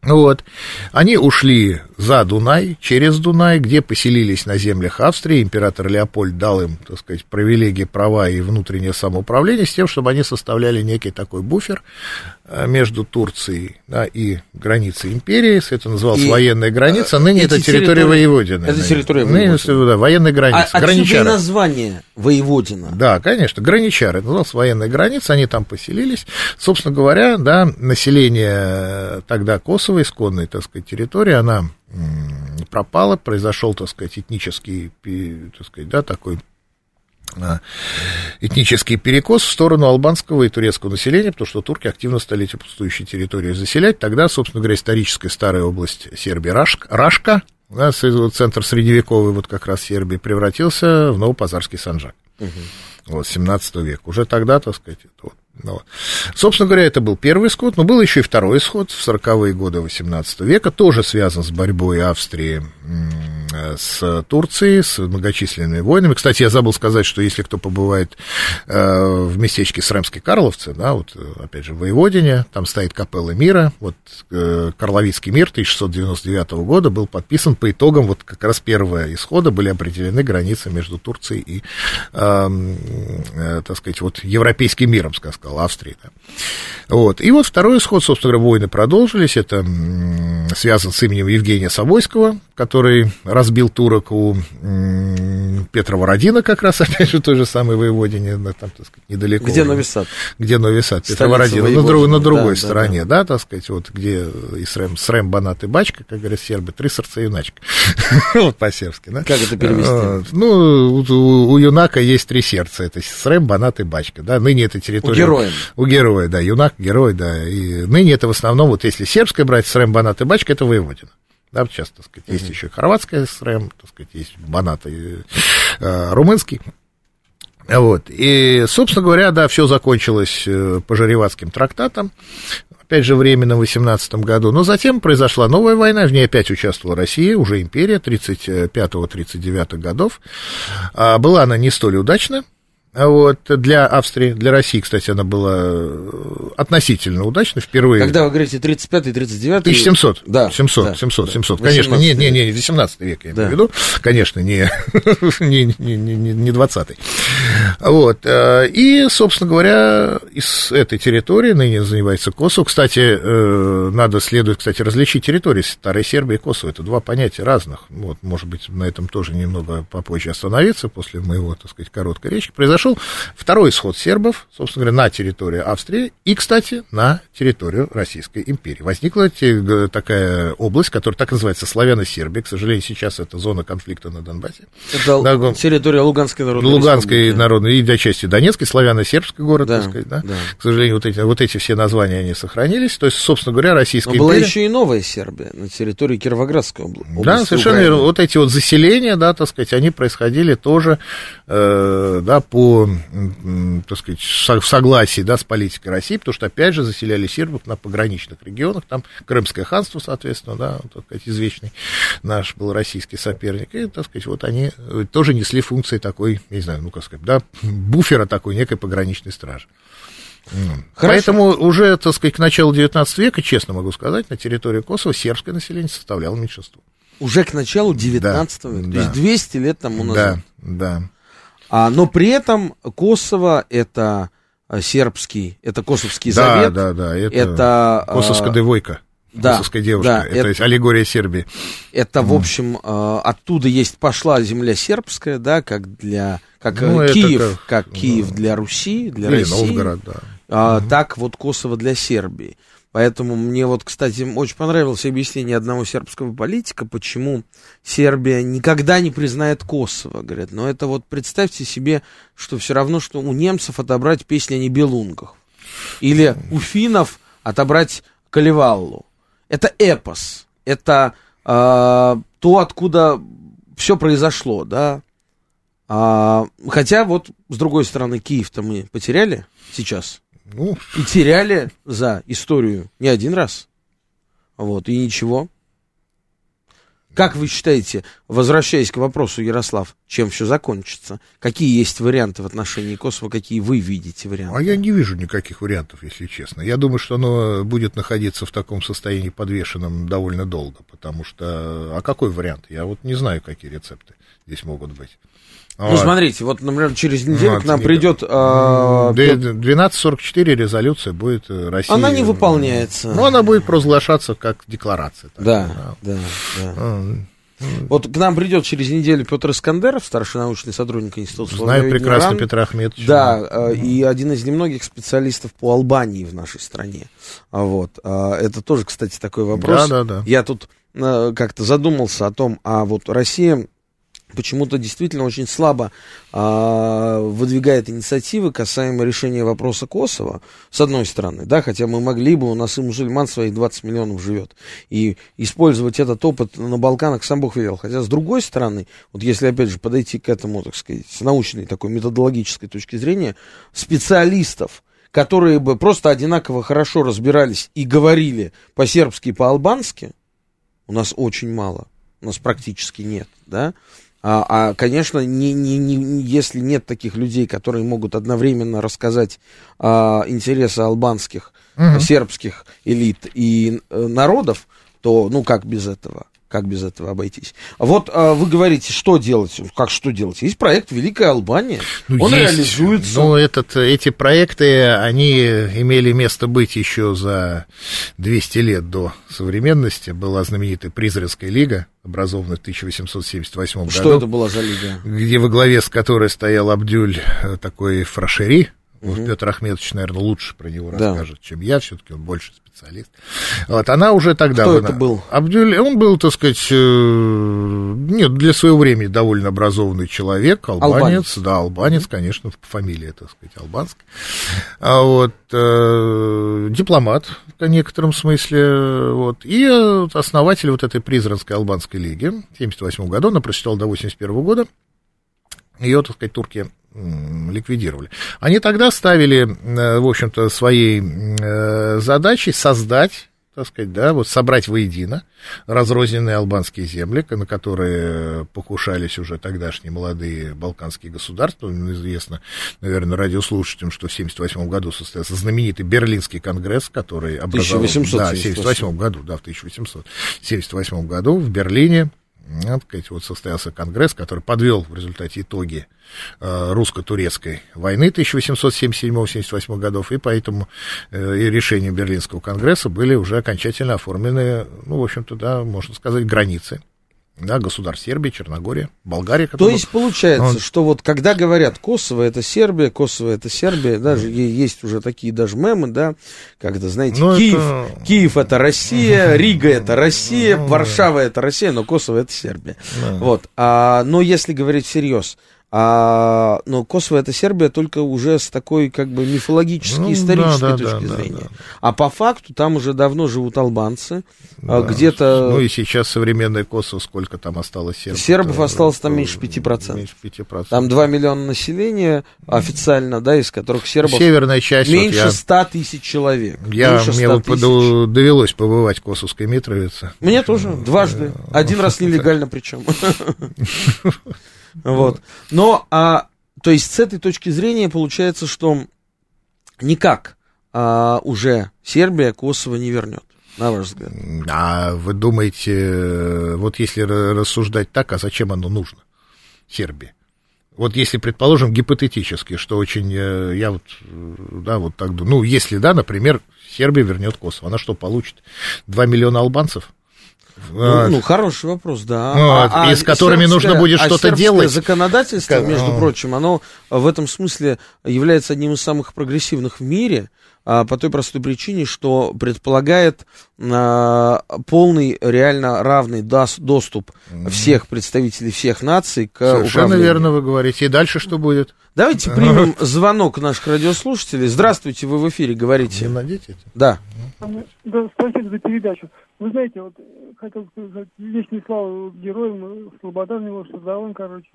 Вот. Они ушли за Дунай, через Дунай, где поселились на землях Австрии. Император Леопольд дал им, так сказать, привилегии, права и внутреннее самоуправление с тем, чтобы они составляли некий такой буфер между Турцией да, и границей империи. Это называлось И, военная граница. э, Ныне это территория Воеводины. это Ныне. территория Ныне, Воеводины. да, военная А, граница. отсюда и граничары. название Воеводина. Да, конечно, граничары, это называлась военная граница, они там поселились. Собственно говоря, да, население тогда Косово, исконной, так сказать, территории, она пропала, произошел, так сказать, этнический, так сказать, да, такой а, этнический перекос в сторону албанского и турецкого населения, потому что турки активно стали эти пустующие территории заселять. Тогда, собственно говоря, историческая старая область Сербии Рашк- Рашка, да, центр средневековый вот как раз Сербии, превратился в Новопазарский Санжак. Вот, 17 века. Уже тогда, так сказать, вот, ну, вот. Собственно говоря, это был первый исход, но был еще и второй исход в 40-е годы 18 века, тоже связан с борьбой Австрии с Турцией, с многочисленными войнами. Кстати, я забыл сказать, что если кто побывает э, в местечке Сремские Карловцы, да, вот, э, опять же, в Воеводине, там стоит капелла мира, вот э, Карловицкий мир 1699 года был подписан по итогам вот как раз первого исхода были определены границы между Турцией и, эм, э, так сказать, вот европейским миром, сказал, Австрией. Да. Вот. И вот второй исход, собственно говоря, войны продолжились. Это связан с именем Евгения Собойского, который разбил турок у Петра Вородина, как раз, опять же, той же самой воеводине, да, там, так сказать, недалеко. Где Нови Сад? Где Нови Сад, Петра Столица Вородина, на, друг- на другой да, да, стороне, да, так сказать, вот где и Срем, Срем, Банат и Бачка, как говорят сербы, три сердца юначка. Вот по-сербски, да? Как это перевести? Вот. Ну, у, у- юнака есть три сердца, это Срем, Банат и Бачка, да, ныне это территория... У героя. У героя, да, юнак, герой, да, и ныне это в основном, вот если сербская брать, Срем, Банат и Бачка, это Воеводина. Да, сейчас, так сказать, есть еще хорватская СРМ, так сказать, есть Банат э, румынский. Вот. И, собственно говоря, да, все закончилось э, Пожареватским трактатом, опять же, временно в 18 году. Но затем произошла новая война, в ней опять участвовала Россия, уже империя 35-39 годов. А, Была она не столь удачна, вот, для Австрии, для России, кстати, она была э, относительно удачна впервые. Когда вы говорите 35-й, 39-й... 1700. Да. 700, да, 700, да. 700. Конечно, не, не, не, 18 век я имею Да. в виду. Конечно, не, не, не, не, не- не 20 Вот. э, И, собственно говоря, из этой территории ныне занимается Косово. Кстати, э, надо следует, кстати, различить территории Старой Сербии и Косово. Это два понятия разных. Вот, может быть, на этом тоже немного попозже остановиться после моего, так сказать, короткой речи. Произошел второй исход сербов, собственно говоря, на территории Австрии и, кстати, на территорию Российской империи. Возникла такая область, которая так называется Славяно-Сербия. К сожалению, сейчас это зона конфликта на Донбассе. Это гон- территория Луганской народной Луганской республики. народной и для части Донецкой, славяно-сербский город, Да, так сказать, да? да. К сожалению, вот эти, вот эти все названия, они сохранились. То есть, собственно говоря, Российская Но была империя... еще и новая Сербия на территории Кировоградской обла- области. Да, совершенно Украины. верно. Вот эти вот заселения, да, так сказать, они происходили тоже, э, да, по, так сказать, в согласии, да, с политикой России, потому что, опять же, заселяли сербов на пограничных регионах, там Крымское ханство, соответственно, да, так сказать, извечный наш был российский соперник, и, так сказать, вот они э, тоже несли функции такой, не знаю, ну, как сказать, да, буфера такой, некой пограничной стражи. М. Хорошо. Поэтому уже, так сказать, к началу XIX века, честно могу сказать, на территории Косово сербское население составляло меньшинство. Уже к началу 19 века, да. то есть 200 лет тому назад. Да, да. А, но при этом Косово это а, сербский, это Косовский Да, завет. да, да. Это, Это, а, Косовская девойка. да, Косовская девушка. да, это, это- аллегория Сербии. Это, в общем, э, оттуда есть пошла земля сербская, да, как для как э, Ну, Киев, как, как, Киев для Руси, для Или России, Новгород, да. а, так вот Косово для Сербии. Поэтому мне вот, кстати, очень понравилось объяснение одного сербского политика, почему Сербия никогда не признает Косово. Говорят, но это вот представьте себе, что все равно, что у немцев отобрать песни о Нибелунгах. Или у финнов отобрать Калеваллу. Это эпос. Это а, то, откуда все произошло, да. А, хотя вот, с другой стороны, Киев-то мы потеряли сейчас. Ну, И теряли за историю не один раз. Вот, и ничего. Как вы считаете, возвращаясь к вопросу, Ярослав, чем все закончится? Какие есть варианты в отношении Косово, какие вы видите варианты? а я не вижу никаких вариантов, если честно. Я думаю, что оно будет находиться в таком состоянии подвешенном довольно долго, потому что... А какой вариант? Я вот не знаю, какие рецепты здесь могут быть. Ну, Вот. смотрите, вот, например, через неделю Вот, к нам придет... а, Д- Петр- 1244 резолюция будет э, Россия. Она не выполняется. Ну, она будет провозглашаться как декларация. такая, Да, да, да. А, Вот к нам придет через неделю Петр Искандеров, старший научный сотрудник Института Знаю прекрасно РАН. Петра Ахметовича. Да, э, и один из немногих специалистов по Албании в нашей стране. А Вот. а, Это тоже, кстати, такой вопрос. Да, да, да. Я тут э, как-то задумался о том, а вот Россия почему-то действительно очень слабо а, выдвигает инициативы касаемо решения вопроса Косово, с одной стороны, да, хотя мы могли бы, у нас и мусульман своих 20 миллионов живет, и использовать этот опыт на Балканах сам Бог велел. Хотя, с другой стороны, вот если, опять же, подойти к этому, так сказать, с научной такой методологической точки зрения, специалистов, которые бы просто одинаково хорошо разбирались и говорили по-сербски и по-албански, у нас очень мало, у нас практически нет, да. А, а, конечно, не, не, не, если нет таких людей, которые могут одновременно рассказать а, интересы албанских, Мгм. сербских элит и э, народов, то, ну, как без этого? Как без этого обойтись? Вот а, вы говорите, что делать? Как что делать? Есть проект Великая Албания. Ну, Он есть. реализуется. Ну, этот, эти проекты, они имели место быть еще за 200 лет до современности. Была знаменитая Призренская лига, образованная в 1878 году. Что это была за лига? где во главе с которой стоял Абдюль э, такой фрашери. Вот Петр Ахметович, наверное, лучше про него Да. расскажет, чем я, все-таки он больше специалист. Вот, она уже тогда... Кто была- это был? Абдюль, он был, так сказать, э, нет, для своего времени довольно образованный человек, албанец, Албанец. да, албанец, конечно, фамилия, так сказать, албанская. А вот, э, дипломат в некотором смысле, вот, и э, основатель вот этой Призранской албанской лиги в 78 году, она просчитала до 81 года, ее, так сказать, турки ликвидировали. Они тогда ставили, э, в общем-то, своей э, задачей создать так сказать, да, вот собрать воедино разрозненные албанские земли, на которые покушались уже тогдашние молодые балканские государства. Ну, известно, наверное, радиослушателям, что в 1978 году состоялся знаменитый Берлинский конгресс, который образовал... 1878. Да, в 1978 году, да, в 1878 году в Берлине так сказать, вот состоялся конгресс, который подвел в результате итоги э, русско-турецкой войны 1877-78 годов, и поэтому э, и решением Берлинского конгресса были уже окончательно оформлены, ну, в общем-то, да, можно сказать, границы да, государств Сербия, Черногория, Болгария. То есть получается, Он- что вот когда говорят Косово это Сербия, Косово это Сербия, даже есть уже такие даже мемы, да, когда, знаете, Ну, Киев, это- Киев это Россия, Рига это Россия, Варшава это Россия, но Косово это Сербия. Вот, а, но если говорить всерьез, а, но Косово это Сербия только уже с такой как бы мифологической, Ну, исторической да, да, точки да, да, зрения. да. А по факту там уже давно живут албанцы, а, Да. где-то Ну и сейчас современное Косово, сколько там осталось сербов? Сербов То- осталось там меньше 5%. Меньше 5%. Там 2 миллиона населения официально, да, из которых сербов Северная часть, вот меньше я, 100 тысяч человек. я, мне 100 вот тысяч. довелось побывать в Косовской Митровице. Мне тоже, дважды. Один раз нелегально причем. Вот. Но, а, то есть, с этой точки зрения получается, что никак а, уже Сербия Косово не вернет. на ваш взгляд? А вы думаете, вот если рассуждать так, а зачем оно нужно Сербии? Вот если, предположим, гипотетически, что очень, э, я вот, э, да, вот так думаю, ну, если, да, например, Сербия вернет Косово, она что, получит? 2 миллиона албанцев? Ну, ну, хороший вопрос, да. Ну, а, а, и с которыми нужно будет а что-то делать. законодательство, между прочим, оно в этом смысле является одним из самых прогрессивных в мире а, по той простой причине, что предполагает а, полный, реально равный дос, доступ всех представителей всех наций к Совершенно управлению. верно вы говорите. И дальше что будет? Давайте примем звонок наших радиослушателей. Здравствуйте, вы в эфире, говорите. Не надеете? Да. Да, спасибо за передачу. Вы знаете, вот хотел сказать, вечные славы героям, Слободан его, Шазалан, короче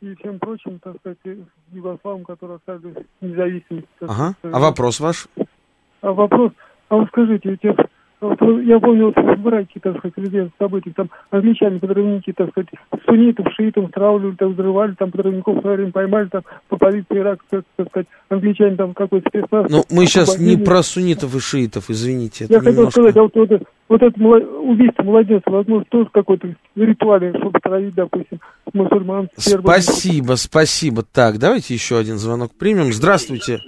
и всем прочим, так сказать, югославам, которые оставили независимость. Ага. А вопрос ваш? А вопрос, а вот скажите, ведь вот, я помню, вот в Ираке, так сказать, людей событий, там англичане подрывники, так сказать, суннитов, шиитов стравливали, там взрывали, там подрывников в свое время поймали, там по Ирак, так, так сказать, англичане там какой-то спецназ. Ну, мы сейчас не про суннитов и шиитов, извините. Я хотел немножко... сказать, а вот, вот, вот это убийство младенца, возможно, тоже какой-то ритуальный, чтобы травить, допустим, мусульман, сербов. Спасибо, спасибо. Так, давайте еще один звонок примем. Здравствуйте.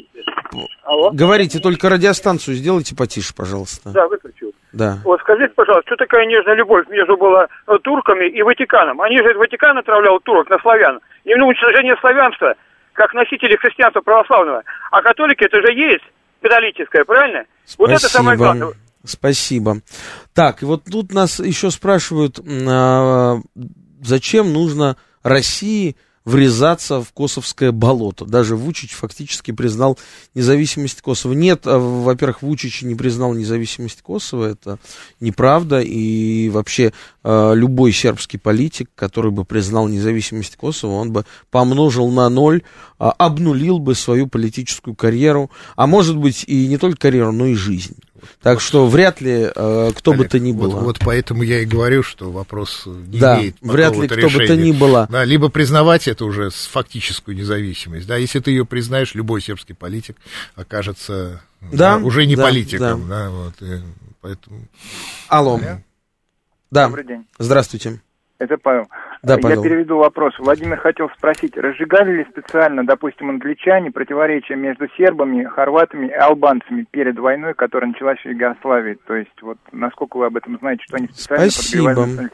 Алло. Говорите, только радиостанцию сделайте потише, пожалуйста. Да, выключил. Да. Вот скажите, пожалуйста, что такая нежная любовь между была э, турками и Ватиканом? Они же Ватикан отправлял турок на славян. Именно уничтожение славянства, как носители христианства православного. А католики это же есть католическое, правильно? Спасибо. Вот это самое главное. Спасибо. Так, и вот тут нас еще спрашивают, а, зачем нужно России врезаться в косовское болото. Даже Вучич фактически признал независимость Косово. Нет, а, во-первых, Вучич не признал независимость Косово, это неправда, и вообще а, любой сербский политик, который бы признал независимость Косово, он бы помножил на ноль, а, обнулил бы свою политическую карьеру, а может быть и не только карьеру, но и жизнь. Так что вряд ли э, кто Олег, бы то ни было. Вот, вот поэтому я и говорю, что вопрос не да, имеет вряд ли кто решения. бы то ни было. Да, либо признавать это уже с фактическую независимость. Да, если ты ее признаешь, любой сербский политик окажется да, да, уже не да, политиком. Да. Да, вот, и поэтому... Алло. Да. Добрый день. Здравствуйте. Это Павел. Да, Павел. Я переведу вопрос. Владимир хотел спросить, разжигали ли специально, допустим, англичане противоречия между сербами, хорватами и албанцами перед войной, которая началась в Югославии? То есть, вот насколько вы об этом знаете, что они специально Спасибо. подогревали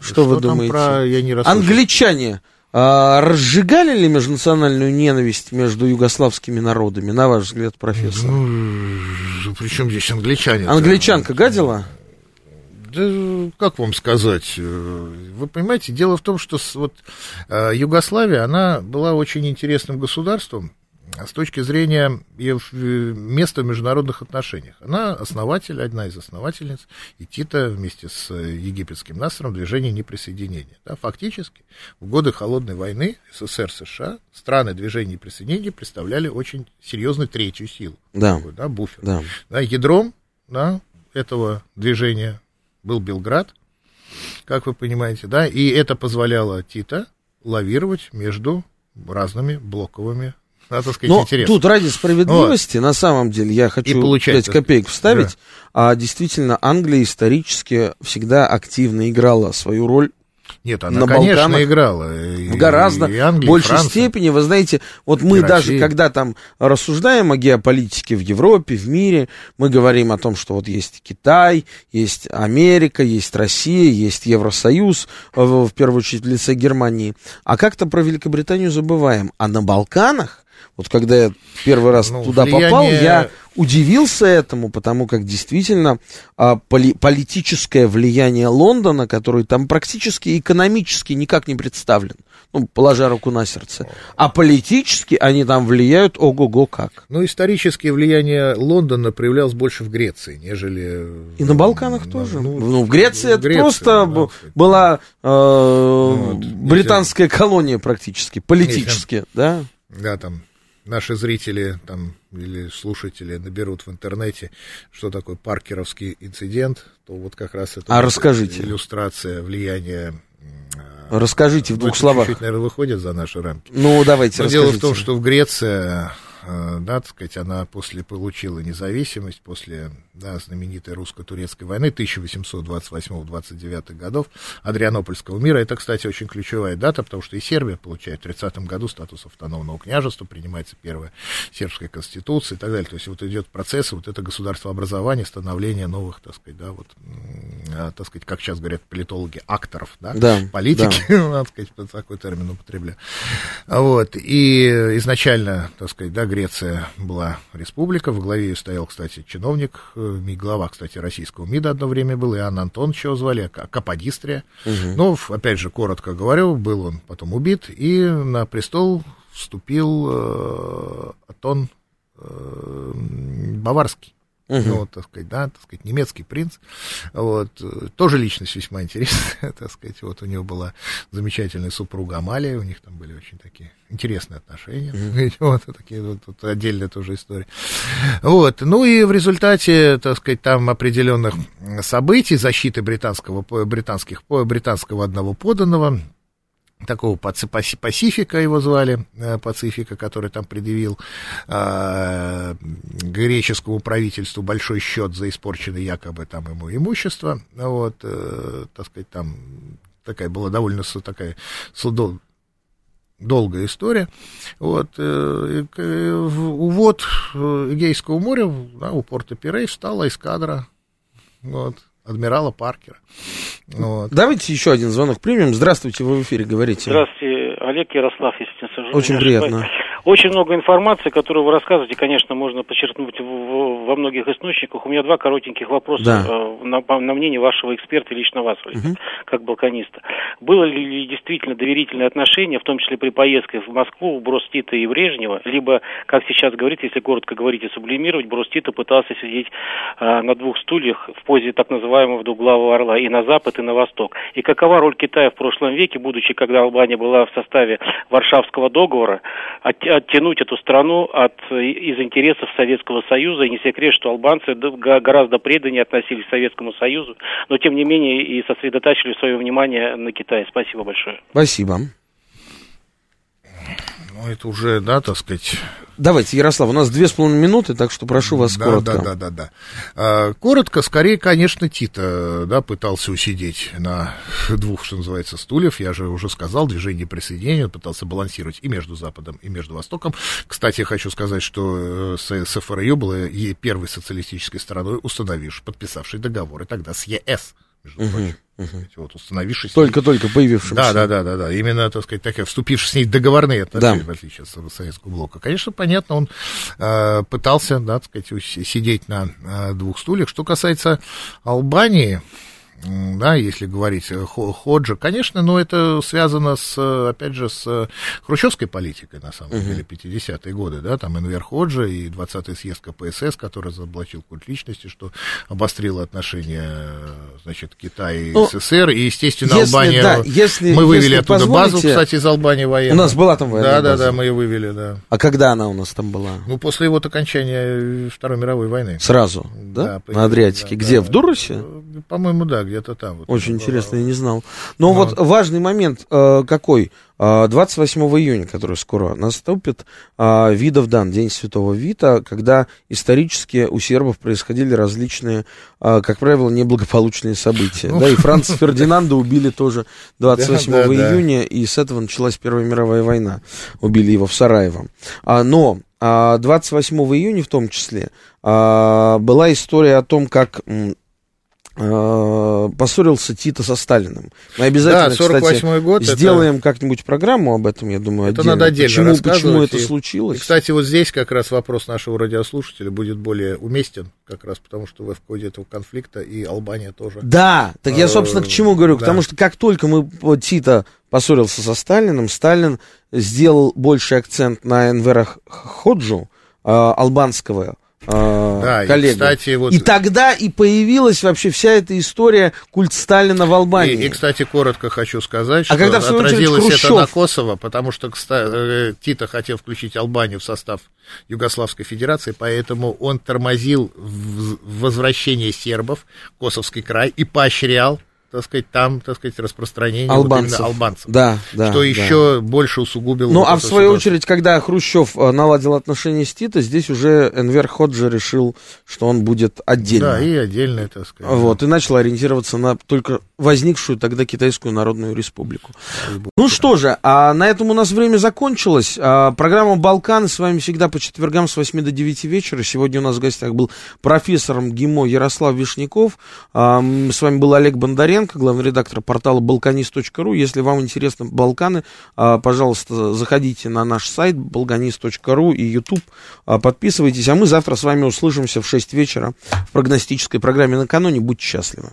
Что, что вы думаете? Про... Я не Англичане а, разжигали ли межнациональную ненависть между югославскими народами, на ваш взгляд, профессор? Ну, при чем здесь англичане? Англичанка гадила? Да, как вам сказать? Э, вы понимаете, дело в том, что вот э, Югославия, она была очень интересным государством с точки зрения э, места в международных отношениях. Она основатель, одна из основательниц, и Тита вместе с египетским Насром движения неприсоединения. Да, фактически, в годы Холодной войны СССР, США, страны движения неприсоединения представляли очень серьезную третью силу. Да. Такой, да, буфер. Да. Да, ядром да, этого движения был Белград, как вы понимаете, да, и это позволяло Тита лавировать между разными блоковыми так сказать, Но интересно. тут ради справедливости, вот. на самом деле, я хочу 5 копеек вставить, да. а действительно Англия исторически всегда активно играла свою роль нет, она, на конечно, Балканах играла. И, в гораздо и Англия, большей Франция, степени. Вы знаете, вот мы Россия. даже, когда там рассуждаем о геополитике в Европе, в мире, мы говорим о том, что вот есть Китай, есть Америка, есть Россия, есть Евросоюз, в, в первую очередь в лице Германии. А как-то про Великобританию забываем. А на Балканах вот когда я первый раз ну, туда влияние... попал, я удивился этому, потому как действительно а, поли политическое влияние Лондона, который там практически экономически никак не представлен, ну, положа руку на сердце, а политически они там влияют ого-го как. Ну, историческое влияние Лондона проявлялось больше в Греции, нежели... И на Балканах на, тоже. Ну, ну, в Греции в это Греции, просто да, была э, вот, британская колония практически, политически, нельзя... да? Да, там наши зрители там, или слушатели наберут в интернете, что такое паркеровский инцидент, то вот как раз это а расскажите. иллюстрация влияния Расскажите в двух ну, словах. Чуть-чуть, наверное, выходит за наши рамки. Ну, давайте Но дело в том, что в Греции, э, да, так сказать, она после получила независимость, после да, знаменитой русско-турецкой войны 1828-29 годов, Адрианопольского мира. Это, кстати, очень ключевая дата, потому что и Сербия получает в 30 году статус автономного княжества, принимается первая сербская конституция и так далее. То есть вот идет процесс, вот это государство образования, становление новых, так сказать, да, вот, а, так сказать, как сейчас говорят политологи, акторов, да, Да, политики, надо сказать, такой термин употребляю. Вот, и изначально, так сказать, да, Греция была республика, в главе ее стоял, кстати, чиновник, э, глава, кстати, российского МИДа одно время был, Иоанн Антонович его звали, Каподистрия. Ну, в- опять же, коротко говорю, был он потом убит, и на престол вступил э, Атон э, Баварский. Ну, вот, так сказать, да, так сказать, немецкий принц. Вот, тоже личность весьма интересная, так сказать. Вот у него была замечательная супруга Амалия, у них там были очень такие интересные отношения. Вот, такие вот, вот отдельная тоже история. Вот, ну и в результате, так сказать, там определенных событий, защиты британского, британских, британского одного поданного, такого паци- паси- Пасифика его звали, э, Пацифика, который там предъявил э, греческому правительству большой счет за испорченное якобы там ему имущество, вот, э, так сказать, там такая была довольно такая судо- долгая история. Вот, э, э, э, Эгейского моря, да, у порта Пирей встала эскадра, вот, адмирала Паркера. Вот. Давайте еще один звонок примем. Здравствуйте, вы в эфире говорите. Здравствуйте, Олег Ярослав, если не сожалею. Очень не приятно. ошибаюсь. Очень много информации, которую вы рассказываете, конечно, можно подчеркнуть в- в- во многих источниках. У меня два коротеньких вопроса Да. э, на, на мнение вашего эксперта и лично вас, Олег, как балканиста. Было ли действительно доверительное отношение, в том числе при поездке в Москву, Брос Тита и Брежнева, либо, как сейчас говорится, если коротко говорить и сублимировать, Брос Тита пытался сидеть э, на двух стульях в позе так называемого двуглавого орла и на запад, и на восток. И какова роль Китая в прошлом веке, будучи, когда Албания была в составе Варшавского договора, от- оттянуть эту страну от, из интересов Советского Союза. И не секрет, что албанцы гораздо преданнее относились к Советскому Союзу, но тем не менее и сосредотачивали свое внимание на Китае. Спасибо большое. Спасибо. Ну, это уже, да, так сказать, Давайте, Ярослав, у нас две с половиной минуты, так что прошу вас да, коротко. Да, да, да, да. А, коротко, скорее, конечно, Тита, да, пытался усидеть на двух, что называется, стульев. Я же уже сказал, движение присоединения, он пытался балансировать и между Западом, и между Востоком. Кстати, я хочу сказать, что э, СФРЮ была ей первой социалистической страной, установившей, подписавшей договоры тогда с ЕС, между прочим. Вот, установивший с ней- Только-только появившимся. да, да, да, да, да. Именно, так сказать, так, вступивший с ней договорные отношения, Да. в отличие от Советского блока. Конечно, понятно, он э, пытался, да, так сказать, сидеть на э, двух стульях. Что касается Албании, да, если говорить Хо- Ходжа, конечно, но это связано с, э, опять же, с э, хрущевской политикой, на самом деле, 50-е годы, да, там Энвер Ходжа и 20-й съезд КПСС, который заблочил культ личности, что обострило отношения, э, значит, Китая и Ну, СССР, и, естественно, если, Албания, да, если- мы вывели если оттуда базу, кстати, из Албании военную. У нас была там военная Да, да, база. да, мы ее вывели, да. А когда она у нас там была? Ну, после вот окончания Второй мировой войны. Сразу, да? по- На Адриатике. да, Где? да. В Дурусе? Э, По-моему, да, где-то там. Вот Очень интересно, я не знал. Но вот важный момент э, какой? Э, 28 июня, который скоро наступит, э, Видов дан, День Святого Вита, когда исторически у сербов происходили различные, э, как правило, неблагополучные события. Да, и Франца Фердинанда убили тоже 28 Да, да, да. июня, и с этого началась Первая мировая война. Убили его в Сараево. А, но а, 28 июня в том числе а, была история о том, как а, поссорился Тита со Сталиным. Мы обязательно, Да, 48-й кстати, год это- сделаем как-нибудь программу об этом, я думаю, Это отдельно. надо отдельно почему, почему это И- случилось? И, кстати, вот здесь как раз вопрос нашего радиослушателя будет более уместен, как раз потому, что вы в ходе этого конфликта и Албания тоже. Да, так я, собственно, к чему говорю, Да. потому что как только мы Тита поссорился со Сталиным, Сталин сделал больший акцент на Энвера Ходжу, э, албанского э, Да, и, коллегу. кстати, вот- И тогда и появилась вообще вся эта история культ Сталина в Албании. И, и, кстати, коротко хочу сказать, что А когда, в свою очередь, отразилось это Хрущев- на Косово, потому что кста- э, Тита хотел включить Албанию в состав Югославской Федерации, поэтому он тормозил возвращение сербов в Косовский край и поощрял так сказать, там, так сказать, распространение албанцев. Вот албанцев. Да, да. Что да. еще больше усугубило. Ну, вот а в свою ситуацию. очередь, когда Хрущев э, наладил отношения с Тито, здесь уже Энвер Ходжи решил, что он будет отдельно. Да, и отдельно, так сказать. Вот, и начал ориентироваться на только возникшую тогда Китайскую Народную Республику. Ну что же, а на этом у нас время закончилось. А, программа «Балкан» с вами всегда по четвергам с 8 до 9 вечера. Сегодня у нас в гостях был профессор МГИМО Ярослав Вишняков. А, с вами был Олег Бондаренко, главный редактор портала balkanist.ru. Если вам интересны Балканы, а, пожалуйста, заходите на наш сайт balkanist.ru и YouTube, а, подписывайтесь. А мы завтра с вами услышимся в 6 вечера в прогностической программе «Накануне». Будьте счастливы.